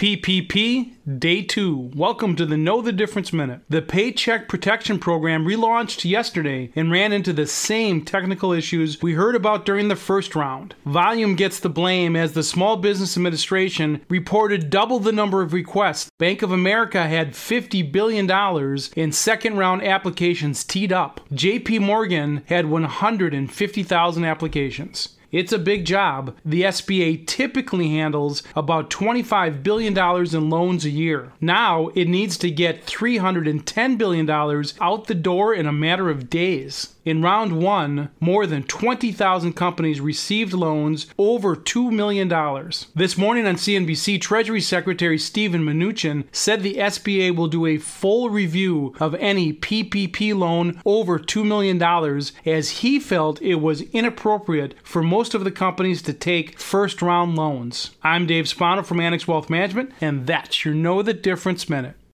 PPP Day 2. Welcome to the Know the Difference Minute. The Paycheck Protection Program relaunched yesterday and ran into the same technical issues we heard about during the first round. Volume gets the blame as the Small Business Administration reported double the number of requests. Bank of America had $50 billion in second round applications teed up. JP Morgan had 150,000 applications. It's a big job. The SBA typically handles about $25 billion in loans a year. Now it needs to get $310 billion out the door in a matter of days. In round one, more than 20,000 companies received loans over $2 million. This morning on CNBC, Treasury Secretary Steven Mnuchin said the SBA will do a full review of any PPP loan over $2 million as he felt it was inappropriate for most of the companies to take first round loans. I'm Dave Spano from Annex Wealth Management, and that's your Know the Difference Minute.